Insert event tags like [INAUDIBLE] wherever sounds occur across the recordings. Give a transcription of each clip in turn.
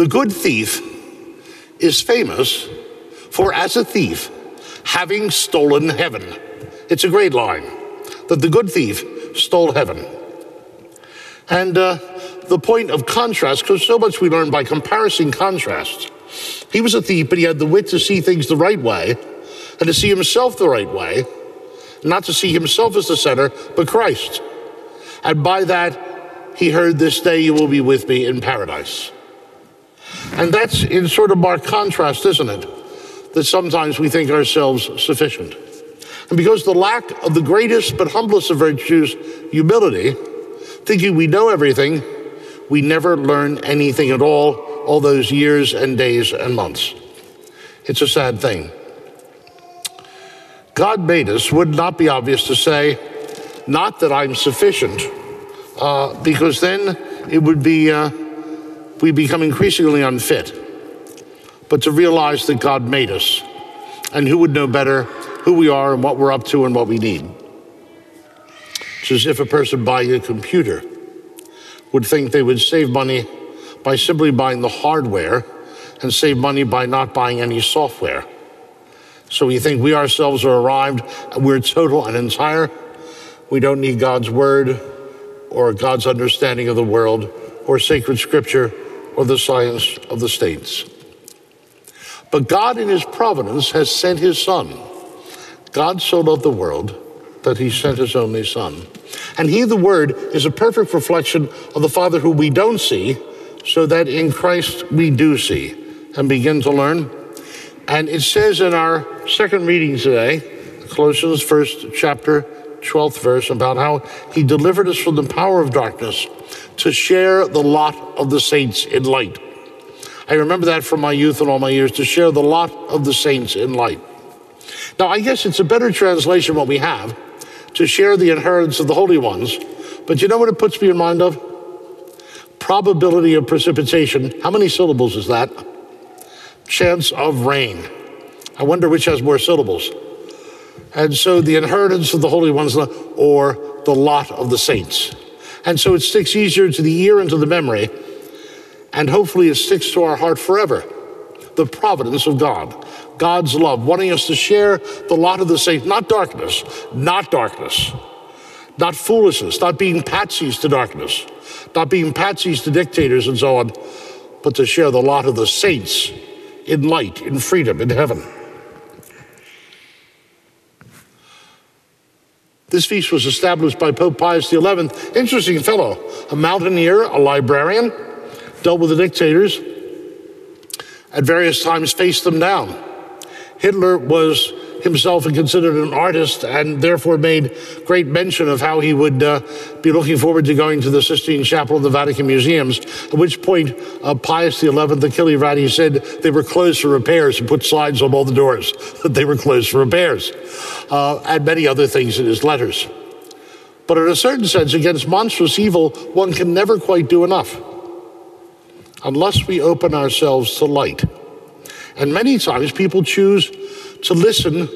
The good thief is famous for, as a thief, having stolen heaven. It's a great line that the good thief stole heaven. And uh, the point of contrast, because so much we learn by comparing contrasts. He was a thief, but he had the wit to see things the right way and to see himself the right way, not to see himself as the center, but Christ. And by that, he heard, This day you will be with me in paradise. And that's in sort of marked contrast, isn't it? That sometimes we think ourselves sufficient. And because the lack of the greatest but humblest of virtues, humility, thinking we know everything, we never learn anything at all, all those years and days and months. It's a sad thing. God made us, would not be obvious to say, not that I'm sufficient, uh, because then it would be, uh, we become increasingly unfit, but to realize that God made us, and who would know better who we are and what we're up to and what we need. It's as if a person buying a computer would think they would save money by simply buying the hardware and save money by not buying any software. So we think we ourselves are arrived, we're total and entire. We don't need God's word or God's understanding of the world or sacred scripture or the science of the states. But God, in his providence, has sent his son. God so loved the world that he sent his only son. And he, the Word, is a perfect reflection of the Father who we don't see, so that in Christ we do see and begin to learn. And it says in our second reading today, Colossians first chapter, 12th verse, about how he delivered us from the power of darkness to share the lot of the saints in light. I remember that from my youth and all my years, to share the lot of the saints in light. Now, I guess it's a better translation what we have to share the inheritance of the holy ones. But you know what it puts me in mind of? Probability of precipitation. How many syllables is that? Chance of rain. I wonder which has more syllables. And so the inheritance of the holy ones or the lot of the saints. And so it sticks easier to the ear and to the memory. And hopefully it sticks to our heart forever. The providence of God. God's love, wanting us to share the lot of the saints, not darkness, not darkness, not foolishness, not being patsies to darkness, not being patsies to dictators and so on, but to share the lot of the saints in light, in freedom, in heaven. This feast was established by Pope Pius XI. Interesting fellow, a mountaineer, a librarian, dealt with the dictators, at various times faced them down. Hitler was himself and considered an artist and therefore made great mention of how he would uh, be looking forward to going to the Sistine Chapel and the Vatican Museums, at which point uh, Pius XI, Achille Ratti, said they were closed for repairs and put signs on all the doors that [LAUGHS] they were closed for repairs, uh, and many other things in his letters. But in a certain sense, against monstrous evil, one can never quite do enough unless we open ourselves to light. And many times people choose to listen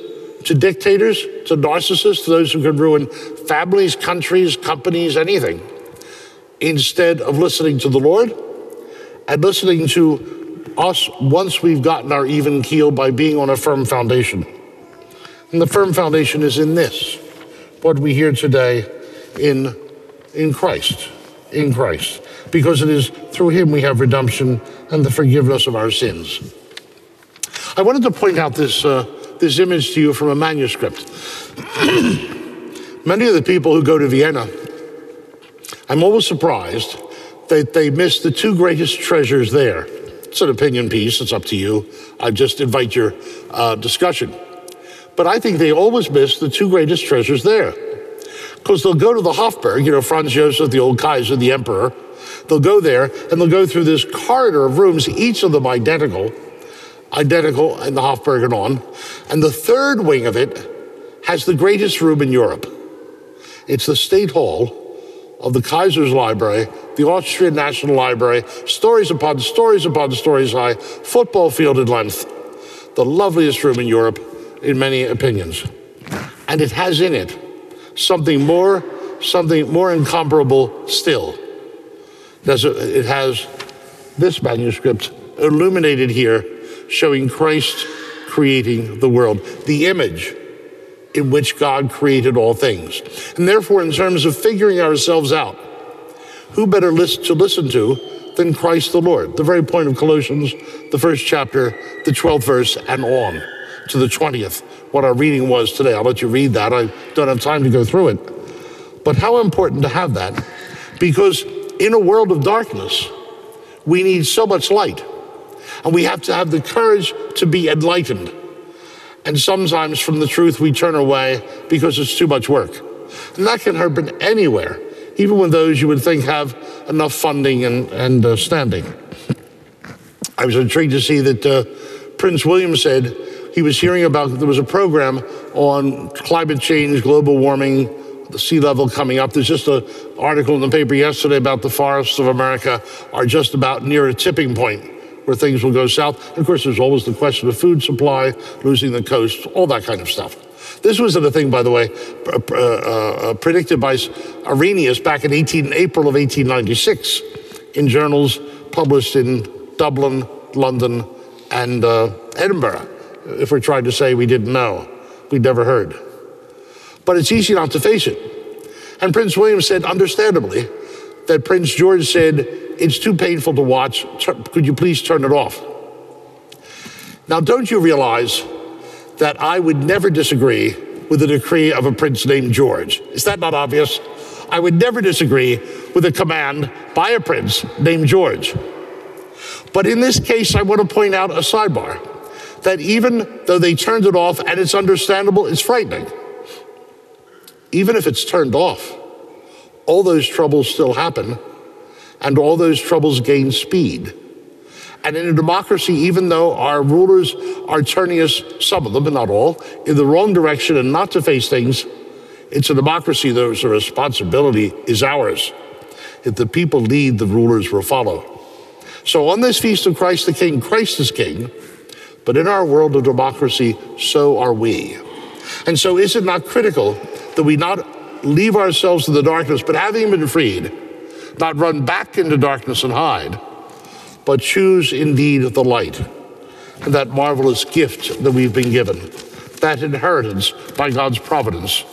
to dictators, to narcissists, to those who can ruin families, countries, companies, anything, instead of listening to the Lord and listening to us once we've gotten our even keel by being on a firm foundation. And the firm foundation is in this, what we hear today in, in Christ, in Christ, because it is through him we have redemption and the forgiveness of our sins. I wanted to point out this, uh, this image to you from a manuscript. [CLEARS THROAT] Many of the people who go to Vienna, I'm always surprised that they miss the two greatest treasures there. It's an opinion piece, it's up to you. I just invite your uh, discussion. But I think they always miss the two greatest treasures there. Because they'll go to the Hofburg, you know, Franz Joseph, the old Kaiser, the emperor. They'll go there and they'll go through this corridor of rooms, each of them identical identical in the Hofburg and on. And the third wing of it has the greatest room in Europe. It's the State Hall of the Kaiser's Library, the Austrian National Library, stories upon stories upon stories high, football field in length, the loveliest room in Europe in many opinions. And it has in it something more, something more incomparable still. It has this manuscript illuminated here, showing Christ creating the world, the image in which God created all things. And therefore, in terms of figuring ourselves out, who better list to listen to than Christ the Lord? The very point of Colossians, the first chapter, the 12th verse, and on to the 20th, what our reading was today. I'll let you read that. I don't have time to go through it. But how important to have that? Because in a world of darkness, we need so much light. And we have to have the courage to be enlightened. And sometimes from the truth we turn away because it's too much work. And that can happen anywhere, even with those you would think have enough funding and, and uh, standing. [LAUGHS] I was intrigued to see that uh, Prince William said he was hearing about that there was a program on climate change, global warming, the sea level coming up. There's just an article in the paper yesterday about the forests of America are just about near a tipping point where things will go south. And of course, there's always the question of food supply, losing the coast, all that kind of stuff. This was a thing, by the way, uh, uh, predicted by Arrhenius back in 18, April of 1896 in journals published in Dublin, London, and uh, Edinburgh. If we're trying to say we didn't know, we'd never heard. But it's easy not to face it. And Prince William said, understandably, that Prince George said, It's too painful to watch. Could you please turn it off? Now, don't you realize that I would never disagree with the decree of a prince named George? Is that not obvious? I would never disagree with a command by a prince named George. But in this case, I want to point out a sidebar that even though they turned it off and it's understandable, it's frightening. Even if it's turned off, all those troubles still happen, and all those troubles gain speed. And in a democracy, even though our rulers are turning us, some of them, but not all, in the wrong direction and not to face things, it's a democracy, though, so responsibility is ours. If the people lead, the rulers will follow. So on this feast of Christ the King, Christ is King, but in our world of democracy, so are we. And so is it not critical that we not leave ourselves in the darkness, but having been freed, not run back into darkness and hide, but choose indeed the light, and that marvelous gift that we've been given, that inheritance by God's providence,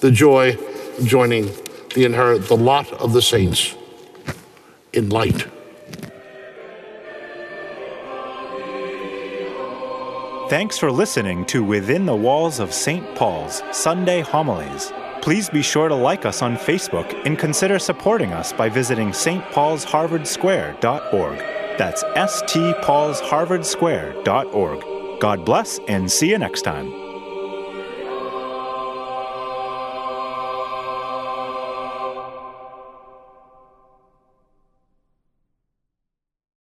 the joy of joining the inherit the lot of the saints in light. Thanks for listening to Within the Walls of St. Paul's Sunday Homilies. Please be sure to like us on Facebook and consider supporting us by visiting stpaulsharvardsquare.org. That's stpaulsharvardsquare.org. God bless and see you next time.